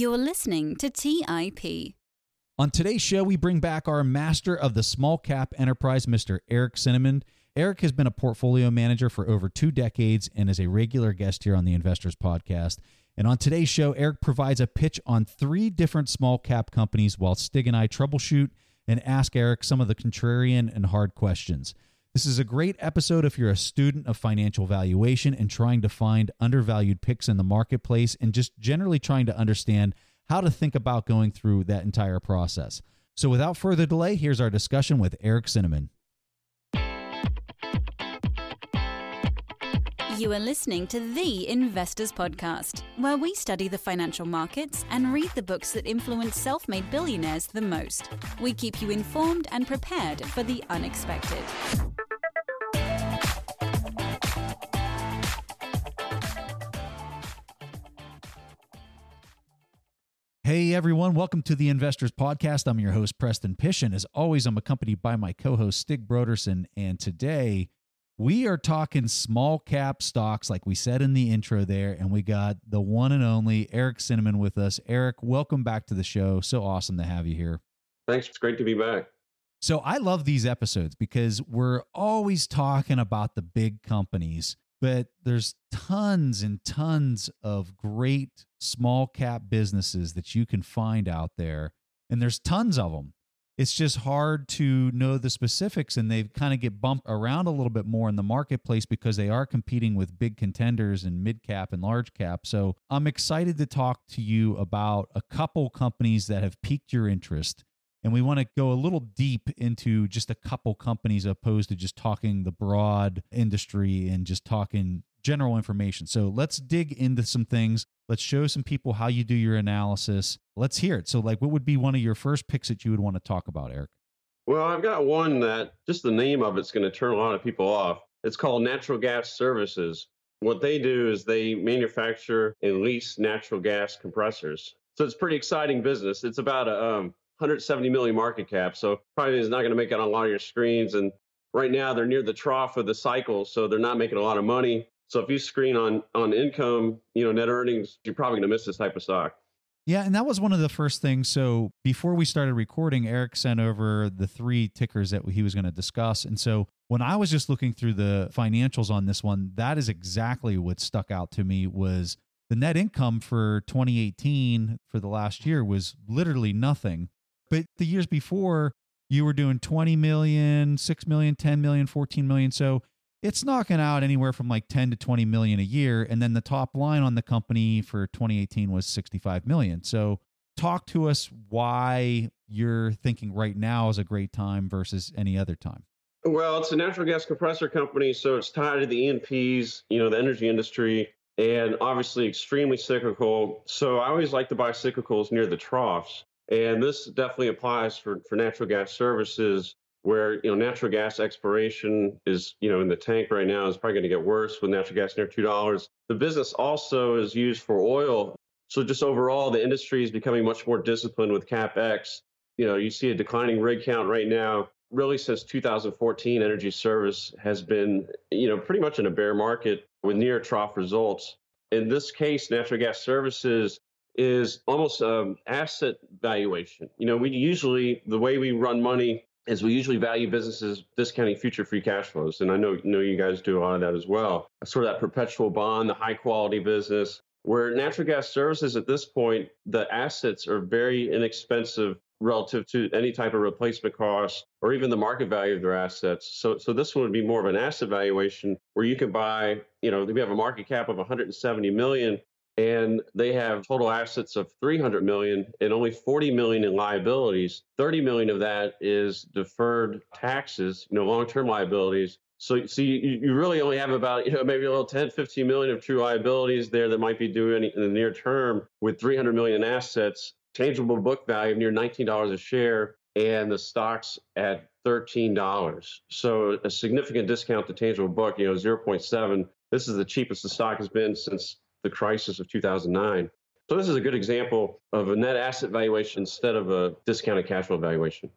You're listening to TIP. On today's show, we bring back our master of the small cap enterprise, Mr. Eric Cinnamond. Eric has been a portfolio manager for over two decades and is a regular guest here on the Investors Podcast. And on today's show, Eric provides a pitch on three different small cap companies while Stig and I troubleshoot and ask Eric some of the contrarian and hard questions. This is a great episode if you're a student of financial valuation and trying to find undervalued picks in the marketplace and just generally trying to understand how to think about going through that entire process. So, without further delay, here's our discussion with Eric Cinnamond. You are listening to The Investors Podcast, where we study the financial markets and read the books that influence self made billionaires the most. We keep you informed and prepared for the unexpected. Hey everyone, welcome to the Investors Podcast. I'm your host, Preston Pysh. As always, I'm accompanied by my co host, Stig Brodersen. And today we are talking small cap stocks, like we said in the intro there. And we got the one and only Eric Cinnamond with us. Eric, welcome back to the show. So awesome to have you here. Thanks. It's great to be back. So I love these episodes because we're always talking about the big companies but there's tons and tons of great small cap businesses that you can find out there and there's tons of them it's just hard to know the specifics and they kind of get bumped around a little bit more in the marketplace because they are competing with big contenders and mid cap and large cap. So i'm excited to talk to you about a couple companies that have piqued your interest and we want to go a little deep into just a couple companies opposed to just talking the broad industry and just talking general information. So let's dig into some things. Let's show some people how you do your analysis. Let's hear it. So, like, what would be one of your first picks that you would want to talk about, Eric? Well, I've got one that just the name of it's going to turn a lot of people off. It's called Natural Gas Services. What they do is they manufacture and lease natural gas compressors. So it's pretty exciting business. It's about a um, 170 million market cap. So probably is not going to make it on a lot of your screens. And right now they're near the trough of the cycle, so they're not making a lot of money. So if you screen on on income, you know, net earnings, you're probably going to miss this type of stock. Yeah, and that was one of the first things. So before we started recording, Eric sent over the three tickers that he was going to discuss. And so when I was just looking through the financials on this one, that is exactly what stuck out to me was the net income for 2018 for the last year was literally nothing. But the years before, you were doing 20 million, 6 million, 10 million, 14 million. So it's knocking out anywhere from like 10 to 20 million a year. And then the top line on the company for 2018 was 65 million. So talk to us why you're thinking right now is a great time versus any other time. Well, it's a natural gas compressor company, so it's tied to the E&Ps, you know, the energy industry, and obviously extremely cyclical. So I always like to buy cyclicals near the troughs. And this definitely applies for, for natural gas services where you know natural gas exploration is you know in the tank right now is probably going to get worse with natural gas near two dollars. The business also is used for oil. So just overall, the industry is becoming much more disciplined with capex. You know, you see a declining rig count right now. Really, since 2014, energy service has been you know pretty much in a bear market with near trough results. In this case, natural gas services is almost um, asset valuation. You know, we usually the way we run money is we usually value businesses discounting future free cash flows, and I know know you guys do a lot of that as well. Sort of that perpetual bond, the high quality business. Where natural gas services at this point, the assets are very inexpensive relative to any type of replacement cost or even the market value of their assets. So, so this one would be more of an asset valuation where you can buy, you know, we have a market cap of 170 million, and they have total assets of 300 million and only 40 million in liabilities. 30 million of that is deferred taxes you know long-term liabilities. So, so you, you really only have about you know maybe a little 10 15 million of true liabilities there that might be due in, in the near term with 300 million in assets tangible book value of near $19 a share and the stocks at $13 so a significant discount to tangible book you know 0.7 this is the cheapest the stock has been since the crisis of 2009. So this is a good example of a net asset valuation instead of a discounted cash flow valuation.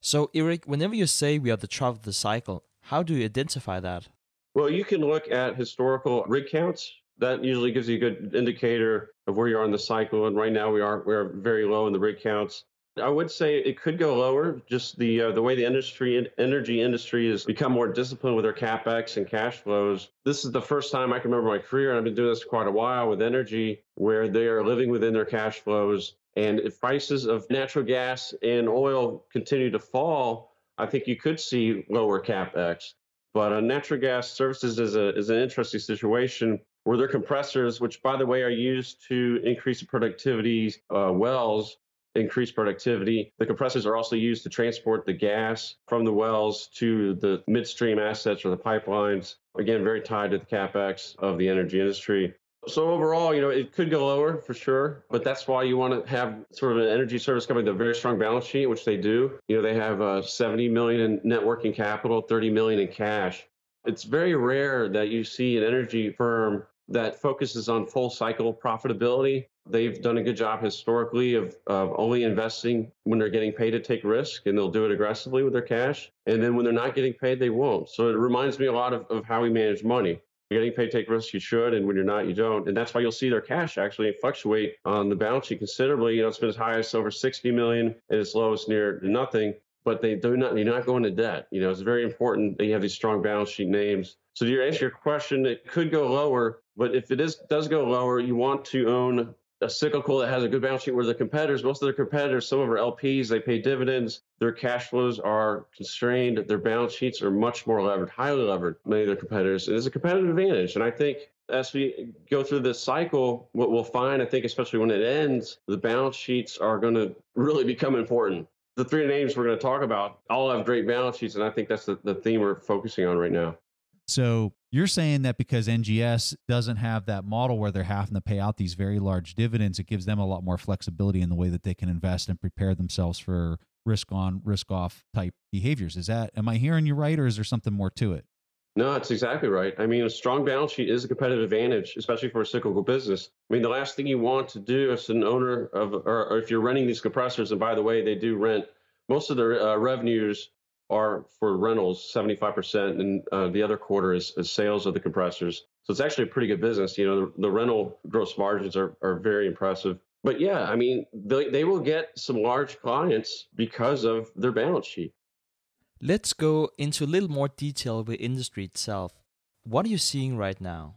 So, Eric, whenever you say we are the trough of the cycle, how do you identify that? Well, you can look at historical rig counts. That usually gives you a good indicator of where you are in the cycle. And right now we are we're very low in the rig counts. I would say it could go lower. Just the uh, the way the industry energy industry has become more disciplined with their capex and cash flows. This is the first time I can remember my career, and I've been doing this quite a while with energy, where they are living within their cash flows. And if prices of natural gas and oil continue to fall, I think you could see lower capex. But uh, natural gas services is a is an interesting situation where their compressors, which by the way are used to increase the productivity uh, wells, increase productivity. The compressors are also used to transport the gas from the wells to the midstream assets or the pipelines. Again, very tied to the capex of the energy industry. So overall, you know, it could go lower for sure, but that's why you want to have sort of an energy service company with a very strong balance sheet, which they do. You know, they have uh, 70 million in net working capital, 30 million in cash. It's very rare that you see an energy firm that focuses on full cycle profitability. They've done a good job historically of, of only investing when they're getting paid to take risk, and they'll do it aggressively with their cash. And then when they're not getting paid, they won't. So it reminds me a lot of, of how we manage money. You're getting paid take risks, you should, and when you're not, you don't. And that's why you'll see their cash actually fluctuate on the balance sheet considerably. You know, it's been as high as over 60 million and as low as near nothing but they do not, you're not going to debt. You know, it's very important that you have these strong balance sheet names. So to answer your question, it could go lower, but if it is does go lower, you want to own a cyclical that has a good balance sheet where the competitors, most of their competitors, some of our LPs, they pay dividends, their cash flows are constrained, their balance sheets are much more levered, highly levered, many of their competitors. It is a competitive advantage. And I think as we go through this cycle, what we'll find, I think, especially when it ends, the balance sheets are going to really become important the three names we're going to talk about all have great balance sheets, and I think that's the, the theme we're focusing on right now. So you're saying that because NGS doesn't have that model where they're having to pay out these very large dividends, it gives them a lot more flexibility in the way that they can invest and prepare themselves for risk on, risk off type behaviors. Is that, am I hearing you right, or is there something more to it? No, that's exactly right. I mean, a strong balance sheet is a competitive advantage, especially for a cyclical business. I mean, the last thing you want to do as an owner of, or, or if you're renting these compressors, and by the way, they do rent, most of their uh, revenues are for rentals, 75%, and uh, the other quarter is, is, sales of the compressors. So it's actually a pretty good business. You know, the, the rental gross margins are, are very impressive. But yeah, I mean, they, they will get some large clients because of their balance sheet. Let's go into a little more detail with industry itself. What are you seeing right now?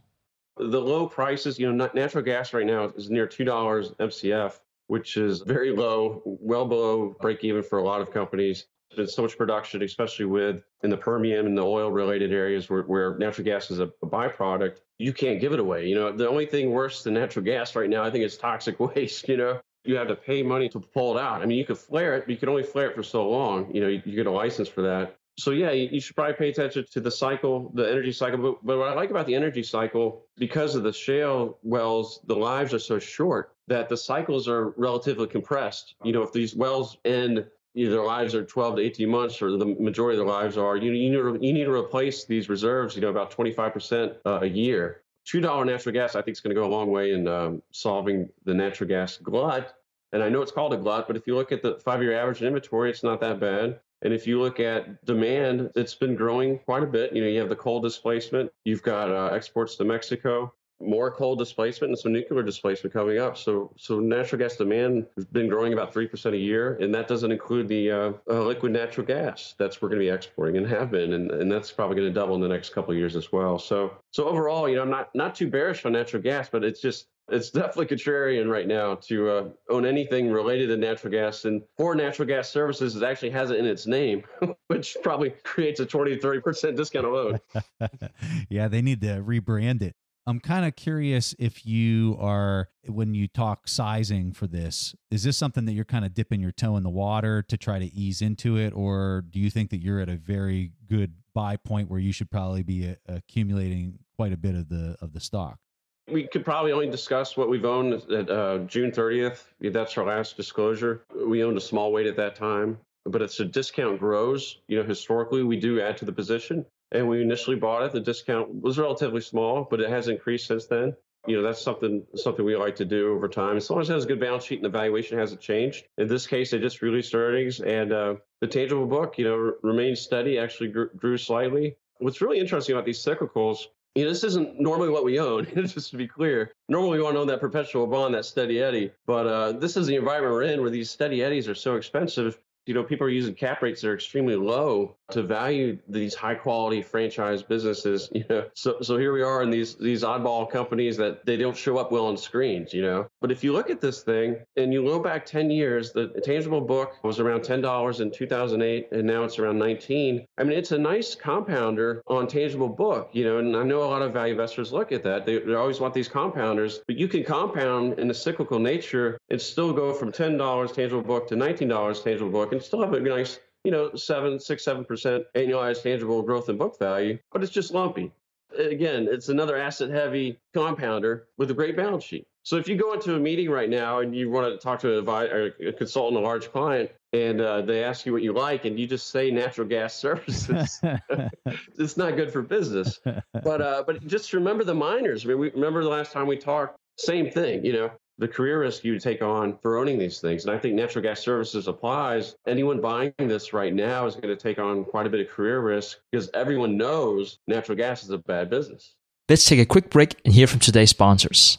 The low prices, you know, natural gas right now is near $2 MCF, which is very low, well below break even for a lot of companies. So much production, especially with in the Permian and the oil related areas where, where natural gas is a, a byproduct. You can't give it away. You know, the only thing worse than natural gas right now, I think, is toxic waste. You know, you have to pay money to pull it out. I mean, you could flare it, but you can only flare it for so long. You know, you, you get a license for that. So yeah, you, you, should probably pay attention to the cycle, the energy cycle. But, but what I like about the energy cycle, because of the shale wells, the lives are so short that the cycles are relatively compressed. You know, if these wells end either lives are 12 to 18 months or the majority of their lives are you, you, need, to, you need to replace these reserves you know about 25% uh, a year $2 natural gas, I think, is going to go a long way in um, solving the natural gas glut. And I know it's called a glut, but if you look at the five year average inventory, it's not that bad. And if you look at demand, it's been growing quite a bit. You know, you have the coal displacement, you've got uh, exports to Mexico, more coal displacement and some nuclear displacement coming up. So, so natural gas demand has been growing about three percent a year, and that doesn't include the uh, uh, liquid natural gas that's we're going to be exporting and have been, and, and that's probably going to double in the next couple of years as well. So, so overall, you know, I'm not not too bearish on natural gas, but it's just it's definitely contrarian right now to uh, own anything related to natural gas. And for natural gas services, it actually has it in its name, which probably creates a 20 to 30% discount alone. yeah, they need to rebrand it. I'm kind of curious if you are, when you talk sizing for this, is this something that you're kind of dipping your toe in the water to try to ease into it? Or do you think that you're at a very good buy point where you should probably be uh, accumulating quite a bit of the, of the stock? We could probably only discuss what we've owned at uh, June 30th. That's our last disclosure. We owned a small weight at that time, but as the discount grows, you know, historically we do add to the position and we initially bought it. The discount was relatively small, but it has increased since then. You know, that's something something we like to do over time. As long as it has a good balance sheet and the valuation hasn't changed. In this case, they just released earnings, and uh, the tangible book, you know, remains steady. Actually grew, grew slightly. What's really interesting about these cyclicals You know, this isn't normally what we own, just to be clear. Normally, we want to own that perpetual bond, that steady Eddie. But uh, this is the environment we're in where these steady Eddies are so expensive you know, people are using cap rates that are extremely low to value these high quality franchise businesses. You know, so so here we are in these these oddball companies that they don't show up well on screens. You know, but if you look at this thing and you go back 10 years, the tangible book was around $10 in 2008, and now it's around 19. I mean, it's a nice compounder on tangible book. You know, and I know a lot of value investors look at that. They, they always want these compounders, but you can compound in a cyclical nature and still go from $10 tangible book to $19 tangible book and still have a nice, you know, seven, six, seven percent annualized tangible growth in book value, but it's just lumpy. Again, it's another asset heavy compounder with a great balance sheet. So if you go into a meeting right now and you want to talk to a, a consultant, a large client, and uh, they ask you what you like, and you just say natural gas services, it's not good for business. But uh, but just remember the miners. I mean, we remember the last time we talked. Same thing, you know the career risk you take on for owning these things. And I think natural gas services applies. Anyone buying this right now is going to take on quite a bit of career risk because everyone knows natural gas is a bad business. Let's take a quick break and hear from today's sponsors.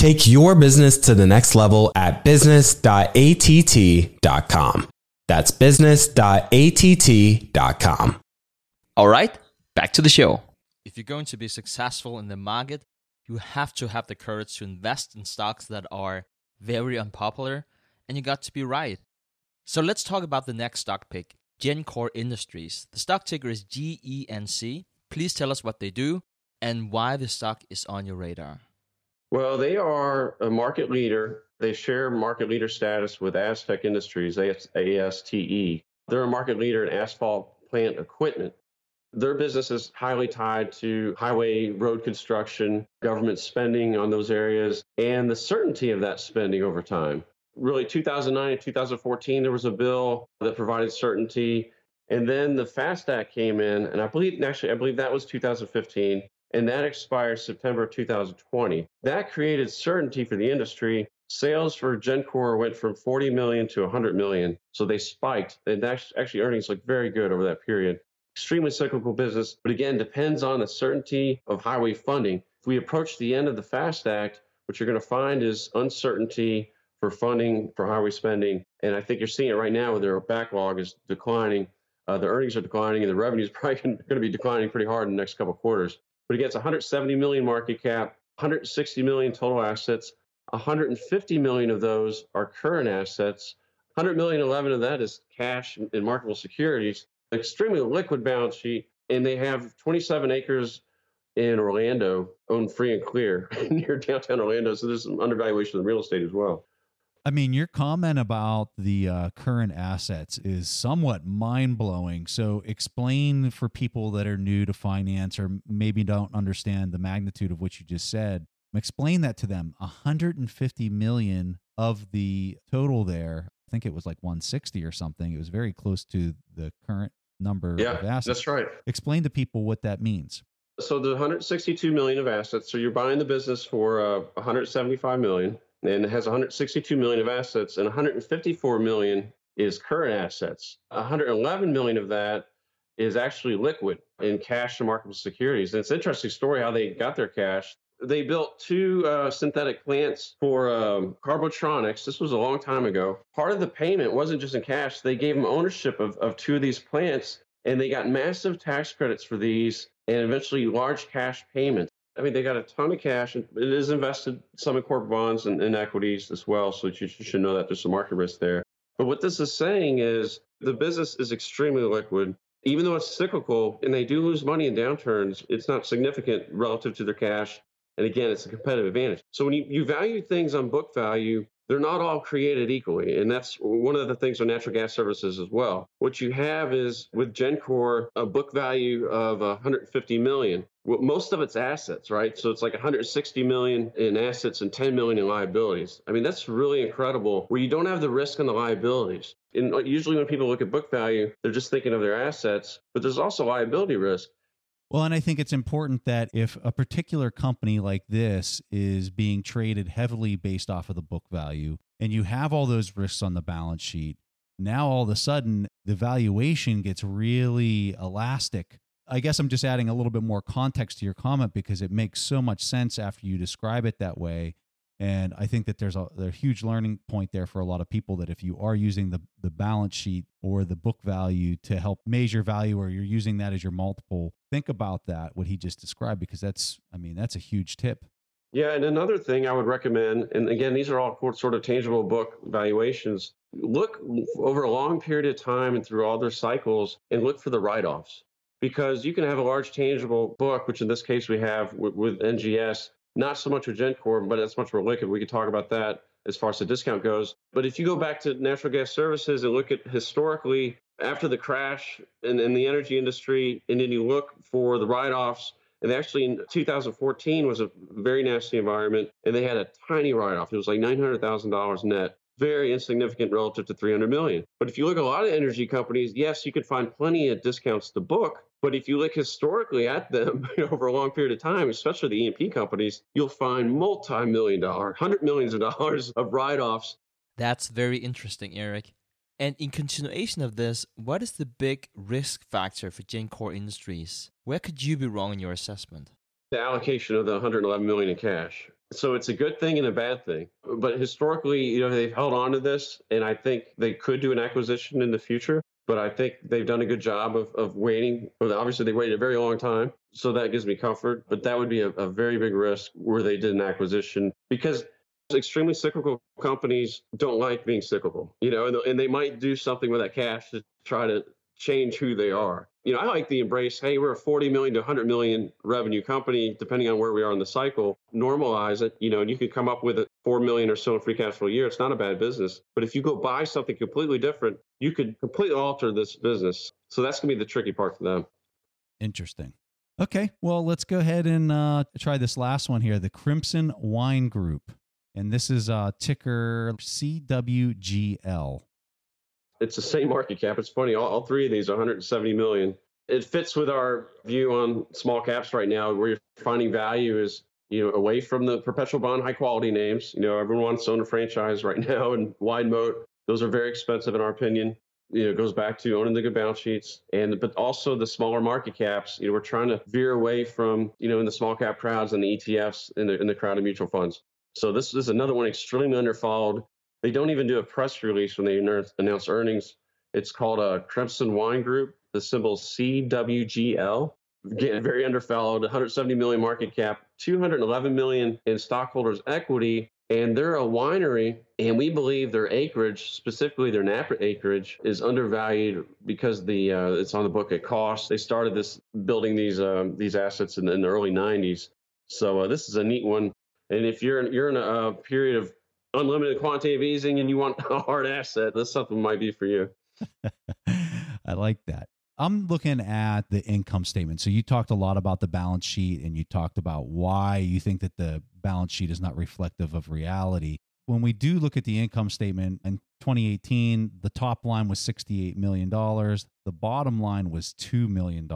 Take your business to the next level at business.att.com. That's business.att.com. All right, back to the show. If you're going to be successful in the market, you have to have the courage to invest in stocks that are very unpopular, and you got to be right. So let's talk about the next stock pick, Gencor Industries. The stock ticker is GENC. Please tell us what they do and why the stock is on your radar. Well, they are a market leader. They share market leader status with Astec Industries, ASTE. They're a market leader in asphalt plant equipment. Their business is highly tied to highway road construction, government spending on those areas, and the certainty of that spending over time. Really, 2009 and 2014, there was a bill that provided certainty. And then the FAST Act came in, and I believe, actually, I believe that was 2015 and that expires September 2020. That created certainty for the industry. Sales for Gencor went from 40 million to 100 million, so they spiked. And actually, earnings looked very good over that period. Extremely cyclical business, but again, depends on the certainty of highway funding. If we approach the end of the FAST Act, what you're going to find is uncertainty for funding for highway spending. And I think you're seeing it right now where their backlog is declining. Uh, the earnings are declining, and the revenue is probably going to be declining pretty hard in the next couple of quarters but he gets 170 million market cap, 160 million total assets. 150 million of those are current assets. 100 million, 11 of that is cash and marketable securities. Extremely liquid balance sheet, and they have 27 acres in Orlando, owned free and clear near downtown Orlando. So there's some undervaluation of real estate as well. I mean, your comment about the uh, current assets is somewhat mind blowing. So, explain for people that are new to finance or maybe don't understand the magnitude of what you just said. Explain that to them. 150 million of the total there. I think it was like 160 or something. It was very close to the current number yeah, of assets. That's right. Explain to people what that means. So the 162 million of assets. So you're buying the business for uh, 175 million and it has 162 million of assets and 154 million is current assets 111 million of that is actually liquid in cash and marketable securities and it's an interesting story how they got their cash they built two uh, synthetic plants for um, Carbontronics. This was a long time ago. Part of the payment wasn't just in cash. They gave them ownership of, of two of these plants, and they got massive tax credits for these and eventually large cash payments. I mean, they got a ton of cash. and It is invested some in corporate bonds and, and equities as well. So you, you should know that there's some market risk there. But what this is saying is the business is extremely liquid. Even though it's cyclical and they do lose money in downturns, it's not significant relative to their cash. And again, it's a competitive advantage. So when you, you value things on book value, they're not all created equally. And that's one of the things on natural gas services as well. What you have is with Gencor, a book value of 150 million. Well, most of it's assets, right? So it's like 160 million in assets and 10 million in liabilities. I mean, that's really incredible where you don't have the risk on the liabilities. And uh, usually when people look at book value, they're just thinking of their assets, but there's also liability risk. Well, and I think it's important that if a particular company like this is being traded heavily based off of the book value, and you have all those risks on the balance sheet, now all of a sudden the valuation gets really elastic. I guess I'm just adding a little bit more context to your comment because it makes so much sense after you describe it that way. And I think that there's a, a huge learning point there for a lot of people that if you are using the, the balance sheet or the book value to help measure value or you're using that as your multiple, think about that, what he just described, because that's, I mean, that's a huge tip. Yeah. And another thing I would recommend, and again, these are all sort of tangible book valuations. Look over a long period of time and through all their cycles and look for the write offs because you can have a large tangible book, which in this case we have with NGS, not so much with Gencor, but it's much more liquid. We could talk about that as far as the discount goes. But if you go back to natural gas services and look at historically after the crash in, in the energy industry, and then you look for the write offs, and actually in 2014 was a very nasty environment, and they had a tiny write off. It was like $900,000 net very insignificant relative to 300 million. But if you look at a lot of energy companies, yes, you could find plenty of discounts to book. But if you look historically at them over a long period of time, especially the E&P companies, you'll find multi-million dollar, hundred millions of dollars of write-offs. That's very interesting, Eric. And in continuation of this, what is the big risk factor for Gencor Industries? Where could you be wrong in your assessment? The allocation of the 111 million in cash. So it's a good thing and a bad thing. But historically, you know, they've held on to this, and I think they could do an acquisition in the future. But I think they've done a good job of, of waiting. Obviously, they waited a very long time. So that gives me comfort. But that would be a, a very big risk where they did an acquisition because extremely cyclical companies don't like being cyclical, you know, and, and they might do something with that cash to try to change who they are. You know, I like the embrace, hey, we're a 40 million to 100 million revenue company, depending on where we are in the cycle. Normalize it, you know, and you could come up with a 4 million or so in free cash flow a year. It's not a bad business. But if you go buy something completely different, you could completely alter this business. So that's going to be the tricky part for them. Interesting. Okay, well, let's go ahead and uh, try this last one here the Crimson Wine Group. And this is uh, ticker CWGL it's the same market cap. It's funny. All, all three of these are 170 million. It fits with our view on small caps right now, where you're finding value is you know away from the perpetual bond high quality names. You know, everyone wants to own a franchise right now, and wide moat. Those are very expensive in our opinion. You know, it goes back to owning the good balance sheets, and but also the smaller market caps. You know, we're trying to veer away from you know in the small cap crowds and the ETFs in the in the crowd of mutual funds. So this is another one extremely underfollowed. They don't even do a press release when they announce earnings. It's called a Crimson Wine Group. The symbol CWGL. Again, very underfollowed. 170 million market cap, 211 million in stockholders' equity. and they're a winery and we believe their acreage specifically their napa acreage is undervalued because the uh, it's on the book at cost they started this building these um, these assets in, in, the early 90s so uh, this is a neat one and if you're in, you're in a, period of unlimited quantitative easing and you want a hard asset this something might be for you i like that I'm looking at the income statement. So you talked a lot about the balance sheet and you talked about why you think that the balance sheet is not reflective of reality. When we do look at the income statement in 2018, the top line was $68 million, the bottom line was $2 million.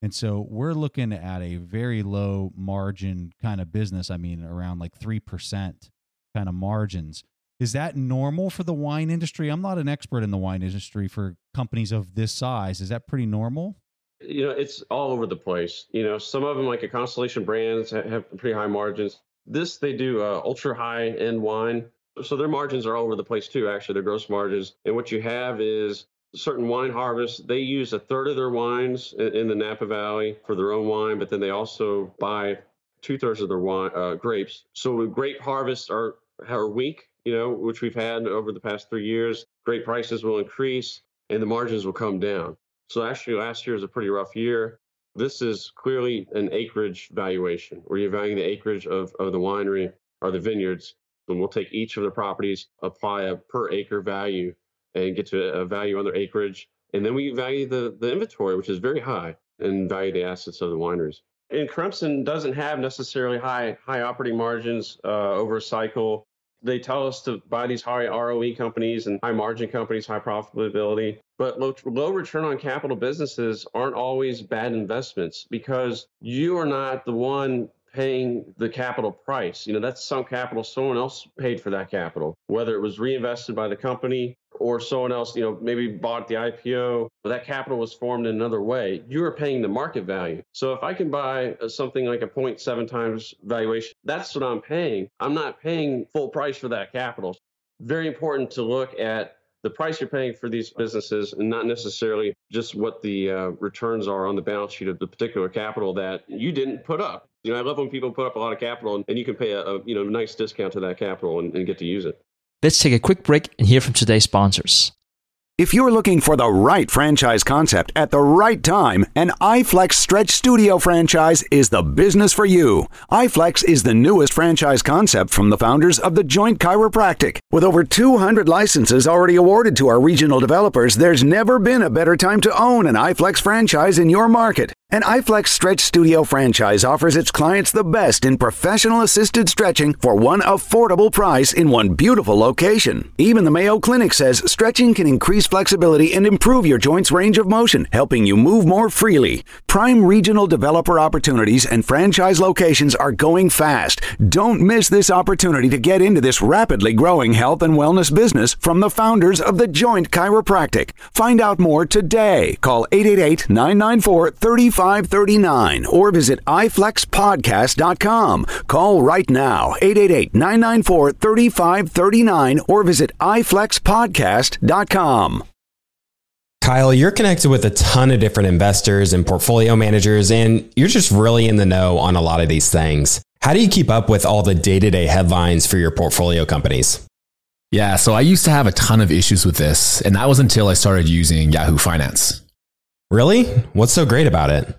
And so we're looking at a very low margin kind of business. I mean, around like 3% kind of margins. Is that normal for the wine industry? I'm not an expert in the wine industry for companies of this size. Is that pretty normal? You know, it's all over the place. You know, some of them, like a Constellation Brands, have pretty high margins. This, they do uh, ultra high end wine. So their margins are all over the place too, actually, their gross margins. And what you have is certain wine harvests, they use a third of their wines in, the Napa Valley for their own wine, but then they also buy two thirds of their wine uh, grapes. So grape harvests are, are weak you know, which we've had over the past three years, great prices will increase and the margins will come down. So actually, last year is a pretty rough year. This is clearly an acreage valuation where you're valuing the acreage of, of the winery or the vineyards. And we'll take each of the properties, apply a per acre value, and get to a value on their acreage. And then we value the, the inventory, which is very high, and value the assets of the wineries. And Crimson doesn't have necessarily high high operating margins uh, over a cycle. They tell us to buy these high ROE companies and high margin companies, high profitability. But low, low return on capital businesses aren't always bad investments because you are not the one paying the capital price. You know, that's sunk capital. Someone else paid for that capital, whether it was reinvested by the company or someone else, you know, maybe bought the IPO, but that capital was formed in another way. You are paying the market value. So if I can buy something like a 0.7 times valuation, that's what I'm paying. I'm not paying full price for that capital. Very important to look at the price you're paying for these businesses and not necessarily just what the uh, returns are on the balance sheet of the particular capital that you didn't put up. You know, I love when people put up a lot of capital and, and you can pay a, a, you know nice discount to that capital and, and get to use it. Let's take a quick break and hear from today's sponsors. If you're looking for the right franchise concept at the right time, an iFlex Stretch Studio franchise is the business for you. iFlex is the newest franchise concept from the founders of The Joint Chiropractic. With over 200 licenses already awarded to our regional developers, there's never been a better time to own an iFlex franchise in your market. An iFlex Stretch Studio franchise offers its clients the best in professional assisted stretching for one affordable price in one beautiful location. Even the Mayo Clinic says stretching can increase flexibility and improve your joints' range of motion, helping you move more freely. Prime regional developer opportunities and franchise locations are going fast. Don't miss this opportunity to get into this rapidly growing health and wellness business from the founders of The Joint Chiropractic. Find out more today. Call 888 994 3539 or visit iflexpodcast.com. Call right now 888 994 3539 or visit iflexpodcast.com. Kyle, you're connected with a ton of different investors and portfolio managers, and you're just really in the know on a lot of these things. How do you keep up with all the day to day headlines for your portfolio companies? Yeah, so I used to have a ton of issues with this, and that was until I started using Yahoo Finance. Really? What's so great about it?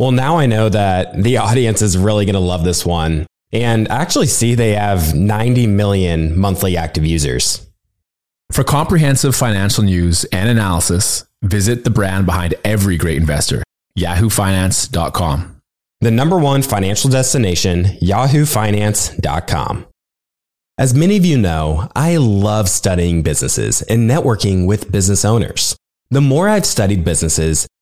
Well, now I know that the audience is really going to love this one and actually see they have 90 million monthly active users. For comprehensive financial news and analysis, visit the brand behind every great investor, yahoofinance.com. The number one financial destination, yahoofinance.com. As many of you know, I love studying businesses and networking with business owners. The more I've studied businesses,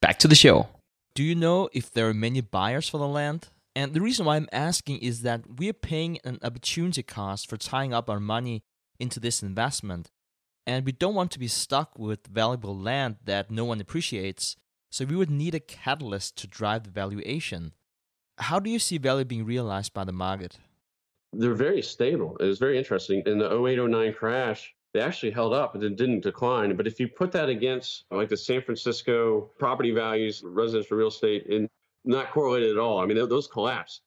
back to the show. Do you know if there are many buyers for the land? And the reason why I'm asking is that we're paying an opportunity cost for tying up our money into this investment. And we don't want to be stuck with valuable land that no one appreciates. So we would need a catalyst to drive the valuation. How do you see value being realized by the market? They're very stable. It was very interesting. In the 0809 crash, they actually held up and didn't decline. But if you put that against like the San Francisco property values, residential real estate, and not correlated at all. I mean, those collapsed.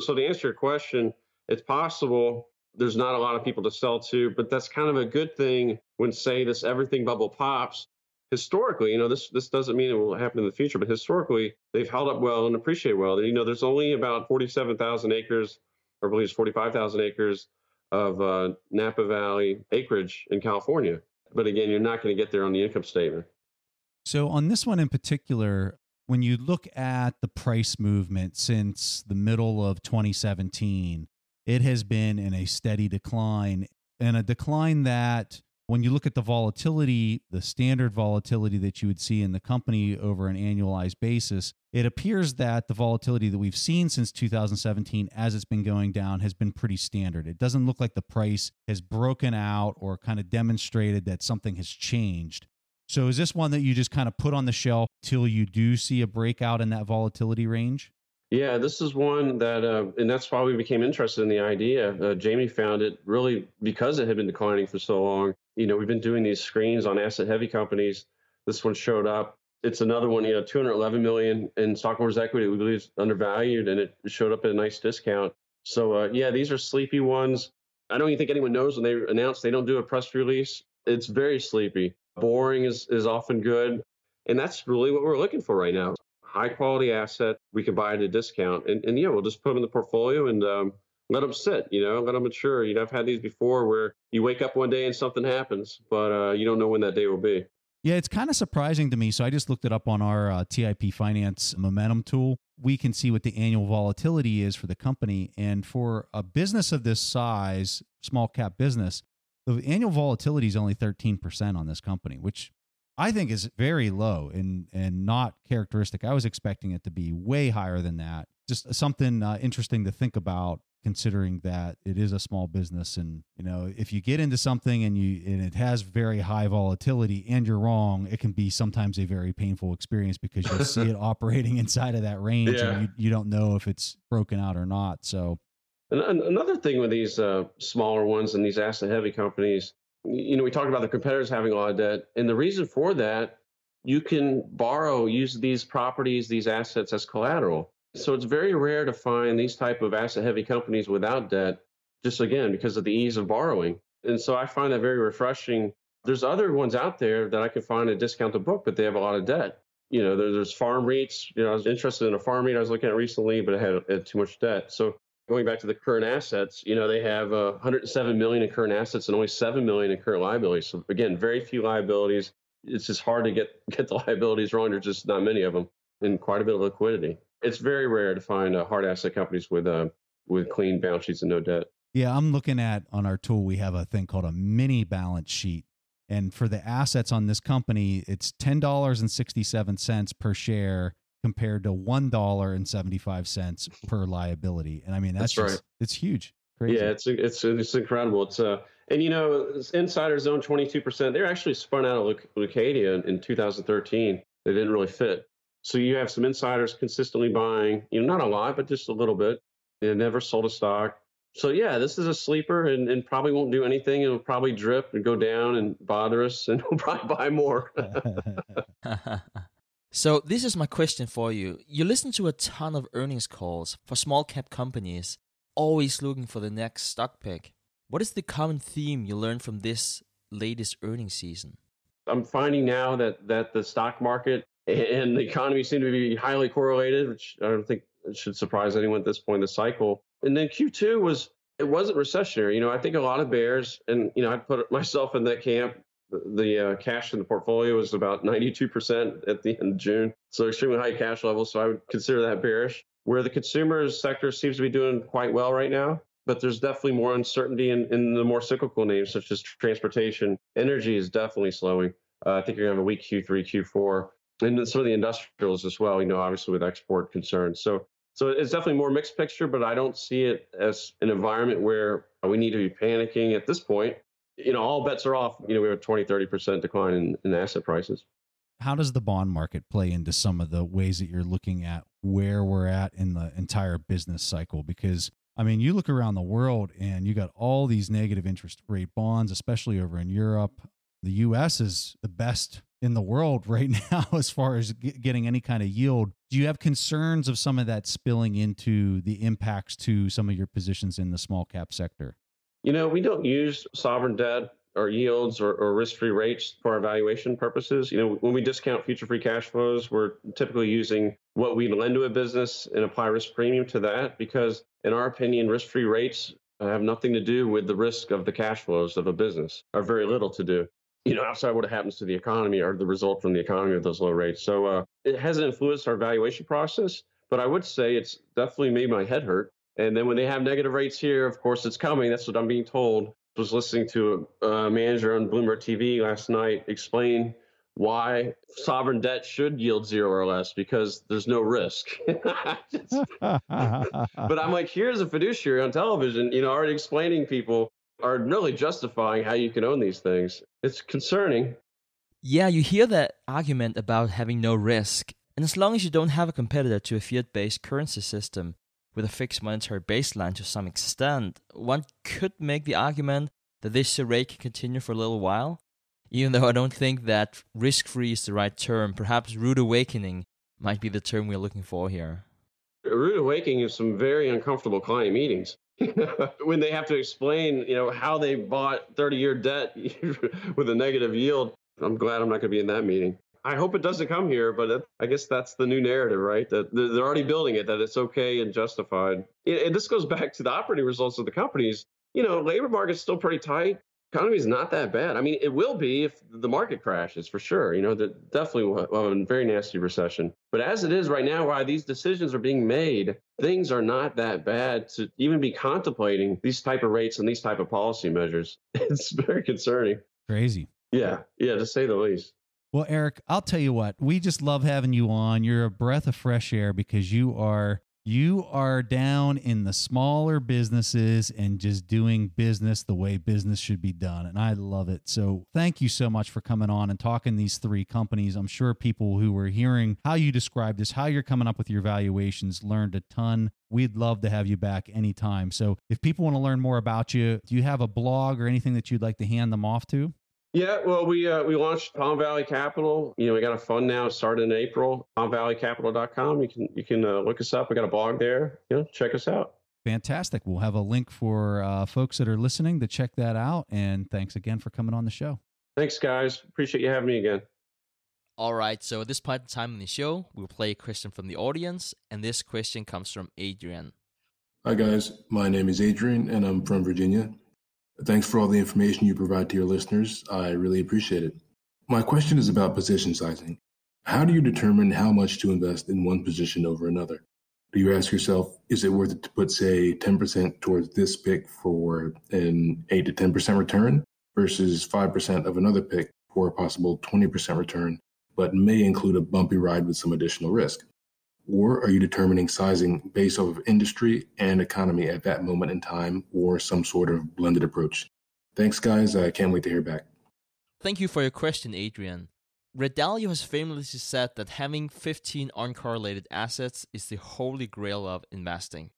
So to answer your question, it's possible there's not a lot of people to sell to, but that's kind of a good thing when say this everything bubble pops. Historically, you know, this this doesn't mean it will happen in the future, but historically they've held up well and appreciate well. You know, there's only about 47,000 acres, or I believe it's 45,000 acres of uh, Napa Valley acreage in California. But again, you're not going to get there on the income statement. So on this one in particular, when you look at the price movement since the middle of 2017, it has been in a steady decline and a decline that when you look at the volatility, the standard volatility that you would see in the company over an annualized basis, it appears that the volatility that we've seen since 2017 as it's been going down has been pretty standard. It doesn't look like the price has broken out or kind of demonstrated that something has changed. So is this one that you just kind of put on the shelf till you do see a breakout in that volatility range? Yeah, this is one that, uh, and that's why we became interested in the idea. Uh, Jamie found it really because it had been declining for so long. You know, we've been doing these screens on asset heavy companies. This one showed up. It's another one, you know, 211 million in stockholders' equity. We believe is undervalued, and it showed up at a nice discount. So, uh, yeah, these are sleepy ones. I don't even think anyone knows when they announce they don't do a press release. It's very sleepy. Boring is is often good, and that's really what we're looking for right now high quality asset we can buy at a discount. And, and yeah we'll just put them in the portfolio and um, let them sit you know let them mature. You know i've had these before where you wake up one day and something happens but uh, you don't know when that day will be. Yeah it's kind of surprising to me. So i just looked it up on our uh, tip finance momentum tool. We can see what the annual volatility is for the company. And for a business of this size small cap business the annual volatility is only 13% on this company which I think is very low and and not characteristic. I was expecting it to be way higher than that. Just something uh, interesting to think about considering that it is a small business and you know if you get into something and you and it has very high volatility and you're wrong it can be sometimes a very painful experience because you'll see it operating inside of that range yeah. and you, you don't know if it's broken out or not so and another thing with these uh, smaller ones and these asset heavy companies you know, we talked about the competitors having a lot of debt, and the reason for that, you can borrow, use these properties, these assets as collateral. So it's very rare to find these type of asset-heavy companies without debt, just again because of the ease of borrowing. And so I find that very refreshing. There's other ones out there that I can find a discounted book, but they have a lot of debt. You know, there's farm REITs. You know, I was interested in a farm REIT I was looking at recently, but it had, it had too much debt. So going back to the current assets, you know, they have uh, 107 million in current assets and only 7 million in current liabilities. So again, very few liabilities. It's just hard to get get the liabilities wrong. There's just not many of them, and quite a bit of liquidity. It's very rare to find uh, hard asset companies with uh, with clean balance sheets and no debt. Yeah, I'm looking at on our tool, we have a thing called a mini balance sheet. And for the assets on this company, it's $10.67 per share compared to $1.75 per liability. And I mean, that's, That's just, right. it's huge. Crazy. Yeah, it's it's it's incredible. It's uh, and you know, insiders own 22 percent. They're actually spun out of Luc- Leucadia in, in 2013. They didn't really fit. So you have some insiders consistently buying. You know, not a lot, but just a little bit. They never sold a stock. So yeah, this is a sleeper, and, and probably won't do anything. It'll probably drip and go down and bother us, and we'll probably buy more. so this is my question for you. You listen to a ton of earnings calls for small cap companies, always looking for the next stock pick. What is the common theme you learned from this latest earnings season? I'm finding now that that the stock market and the economy seem to be highly correlated, which I don't think should surprise anyone at this point in the cycle. And then Q2 was it wasn't recessionary. You know, I think a lot of bears, and you know, I put myself in that camp. The, uh, cash in the portfolio was about 92% at the end of June, so extremely high cash levels. So I would consider that bearish. Where the consumer sector seems to be doing quite well right now, but there's definitely more uncertainty in, in the more cyclical names such as transportation. Energy is definitely slowing. Uh, I think you're going to have a weak Q3, Q4, and some of the industrials as well. You know, obviously with export concerns. So, so it's definitely more mixed picture, but I don't see it as an environment where we need to be panicking at this point. You know, all bets are off. You know, we have a 20, 30% decline in, in asset prices. How does the bond market play into some of the ways that you're looking at where we're at in the entire business cycle? Because I mean, you look around the world and you got all these negative interest rate bonds, especially over in Europe. The US is the best in the world right now as far as getting any kind of yield. Do you have concerns of some of that spilling into the impacts to some of your positions in the small cap sector? You know, we don't use sovereign debt or yields or, or risk-free rates for our valuation purposes. You know, when we discount future free cash flows, we're typically using what we lend to a business and apply risk premium to that because, in our opinion, risk-free rates have nothing to do with the risk of the cash flows of a business, or very little to do. You know, outside what happens to the economy or the result from the economy of those low rates. So uh, it hasn't influenced our valuation process, but I would say it's definitely made my head hurt. And then when they have negative rates here, of course, it's coming. That's what I'm being told was listening to a manager on Bloomberg TV last night explain why sovereign debt should yield zero or less because there's no risk. but I'm like, here's a fiduciary on television, you know, already explaining people are really justifying how you can own these things. It's concerning. Yeah, you hear that argument about having no risk. And as long as you don't have a competitor to a fiat based currency system, with a fixed monetary baseline to some extent, one could make the argument that this charade can continue for a little while. Even though I don't think that risk free is the right term, perhaps rude awakening might be the term we're looking for here. A rude awakening is some very uncomfortable client meetings. when they have to explain, you know, how they bought 30-year debt with a negative yield. I'm glad I'm not going to be in that meeting. I hope it doesn't come here, but I guess that's the new narrative, right? That they're already building it, that it's okay and justified. And this goes back to the operating results of the companies. You know, labor market's still pretty tight. Economy is not that bad. I mean, it will be if the market crashes for sure. You know, that definitely will have a very nasty recession. But as it is right now, while these decisions are being made, things are not that bad to even be contemplating these type of rates and these type of policy measures. It's very concerning. Crazy. Yeah, yeah, to say the least. Well, Eric, I'll tell you what, we just love having you on. You're a breath of fresh air because you are you are down in the smaller businesses and just doing business the way business should be done. And I love it. So thank you so much for coming on and talking these three companies. I'm sure people who were hearing how you described this, how you're coming up with your valuations, learned a ton. We'd love to have you back anytime. So if people want to learn more about you, do you have a blog or anything that you'd like to hand them off to? Yeah, well, we uh, we launched Palm Valley Capital. You know, we got a fund now. Started in April. PalmValleyCapital.com. You can you can uh, look us up. We got a blog there. You know, check us out. Fantastic. We'll have a link for uh, folks that are listening to check that out. And thanks again for coming on the show. Thanks, guys. Appreciate you having me again. All right. So at this point in time in the show, we'll play a question from the audience, and this question comes from Adrian. Hi, guys. My name is Adrian, and I'm from Virginia. Thanks for all the information you provide to your listeners. I really appreciate it. My question is about position sizing. How do you determine how much to invest in one position over another? do you ask yourself, is it worth it to put, say, 10% towards this pick for an 8 to 10% return versus 5% of another pick for a possible 20% return, but may include a bumpy ride with some additional risk? Or are you determining sizing based off of industry and economy at that moment in time or some sort of blended approach? Thanks, guys. I can't wait to hear back. Thank you for your question, Adrian. Ray Dalio has famously said that having 15 uncorrelated assets is the holy grail of investing.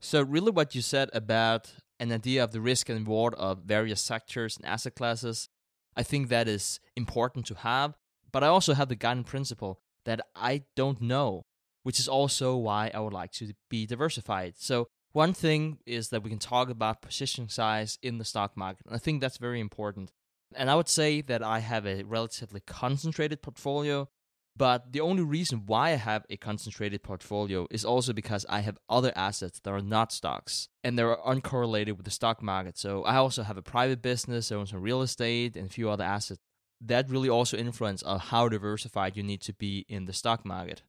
So, really, what you said about an idea of the risk and reward of various sectors and asset classes, I think that is important to have. But I also have the guiding principle that I don't know, which is also why I would like to be diversified. So, one thing is that we can talk about position size in the stock market. And I think that's very important. And I would say that I have a relatively concentrated portfolio, but the only reason why I have a concentrated portfolio is also because I have other assets that are not stocks and they're uncorrelated with the stock market. So I also have a private business, I own some real estate and a few other assets. That really also influence how diversified you need to be in the stock market.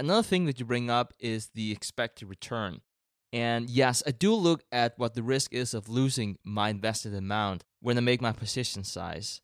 Another thing that you bring up is the expected return. And yes, I do look at what the risk is of losing my invested amount when I make my position size.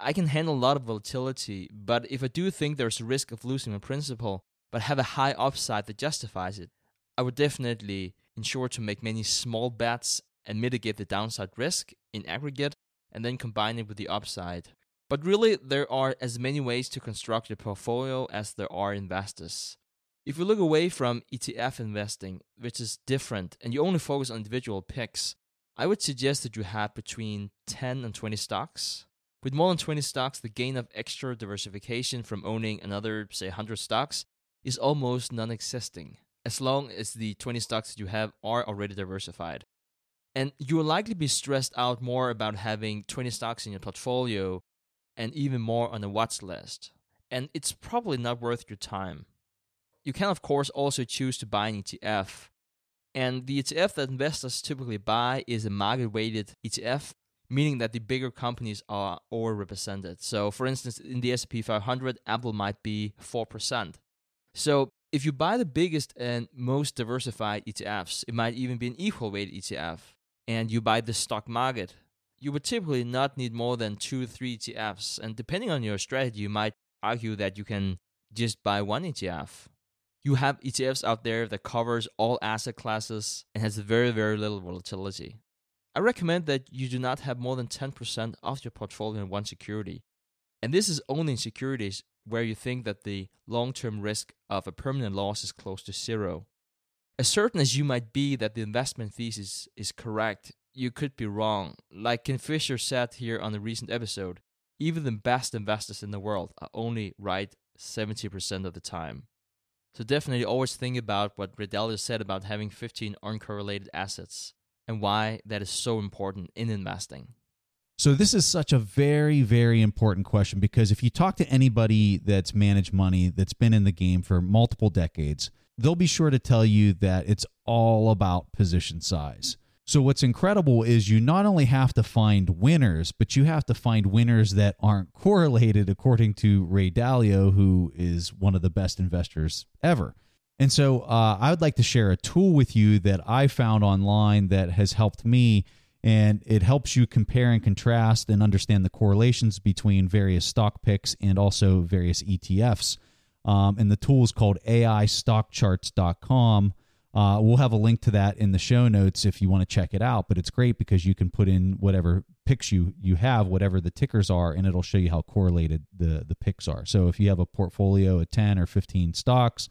I can handle a lot of volatility, but if I do think there's a risk of losing my principal, but have a high upside that justifies it, I would definitely ensure to make many small bets and mitigate the downside risk in aggregate and then combine it with the upside. But really, there are as many ways to construct a portfolio as there are investors. If you look away from ETF investing, which is different, and you only focus on individual picks, I would suggest that you have between 10 and 20 stocks. With more than 20 stocks, the gain of extra diversification from owning another, say, 100 stocks is almost non existing, as long as the 20 stocks that you have are already diversified. And you will likely be stressed out more about having 20 stocks in your portfolio and even more on the watch list. And it's probably not worth your time. You can, of course, also choose to buy an ETF. And the ETF that investors typically buy is a market weighted ETF, meaning that the bigger companies are overrepresented. So, for instance, in the S&P 500, Apple might be 4%. So, if you buy the biggest and most diversified ETFs, it might even be an equal weighted ETF, and you buy the stock market, you would typically not need more than two three ETFs. And depending on your strategy, you might argue that you can just buy one ETF you have ETFs out there that covers all asset classes and has very, very little volatility. I recommend that you do not have more than 10% of your portfolio in one security. And this is only in securities where you think that the long term risk of a permanent loss is close to zero. As certain as you might be that the investment thesis is correct, you could be wrong. Like Ken Fisher said here on a recent episode, even the best investors in the world are only right 70% of the time. So definitely always think about what Ray Dalio said about having 15 uncorrelated assets and why that is so important in investing. So this is such a very very important question because if you talk to anybody that's managed money that's been in the game for multiple decades, they'll be sure to tell you that it's all about position size. So, what's incredible is you not only have to find winners, but you have to find winners that aren't correlated, according to Ray Dalio, who is one of the best investors ever. And so, uh, I would like to share a tool with you that I found online that has helped me. And it helps you compare and contrast and understand the correlations between various stock picks and also various ETFs. Um, and the tool is called AIStockcharts.com. Uh, we'll have a link to that in the show notes if you want to check it out. But it's great because you can put in whatever picks you you have, whatever the tickers are, and it'll show you how correlated the the picks are. So if you have a portfolio of ten or fifteen stocks,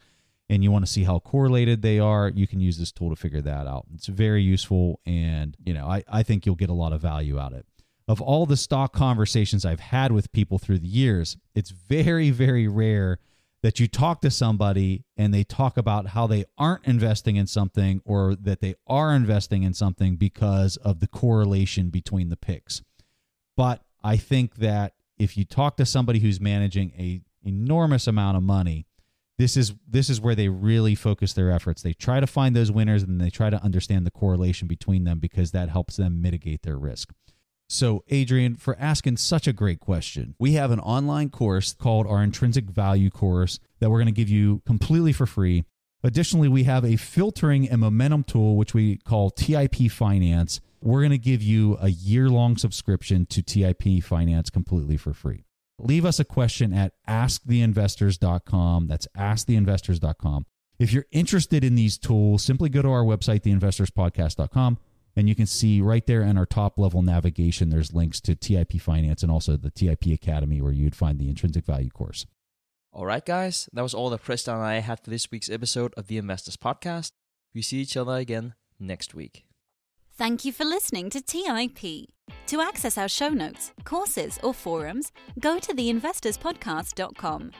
and you want to see how correlated they are, you can use this tool to figure that out. It's very useful, and you know I I think you'll get a lot of value out of it. Of all the stock conversations I've had with people through the years, it's very very rare that you talk to somebody and they talk about how they aren't investing in something or that they are investing in something because of the correlation between the picks. But I think that if you talk to somebody who's managing a enormous amount of money, this is this is where they really focus their efforts. They try to find those winners and they try to understand the correlation between them because that helps them mitigate their risk. So, Adrian, for asking such a great question, we have an online course called our Intrinsic Value course that we're going to give you completely for free. Additionally, we have a filtering and momentum tool, which we call TIP Finance. We're going to give you a year long subscription to TIP Finance completely for free. Leave us a question at asktheinvestors.com. That's asktheinvestors.com. If you're interested in these tools, simply go to our website, theinvestorspodcast.com, and you can see right there in our top level navigation, there's links to TIP Finance and also the TIP Academy where you'd find the intrinsic value course. All right, guys, that was all that Preston and I had for this week's episode of the Investors Podcast. We see each other again next week. Thank you for listening to TIP. To access our show notes, courses, or forums, go to theinvestorspodcast.com.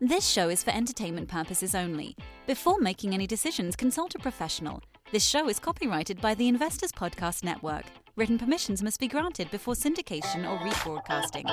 This show is for entertainment purposes only. Before making any decisions, consult a professional. This show is copyrighted by the Investors Podcast Network. Written permissions must be granted before syndication or rebroadcasting.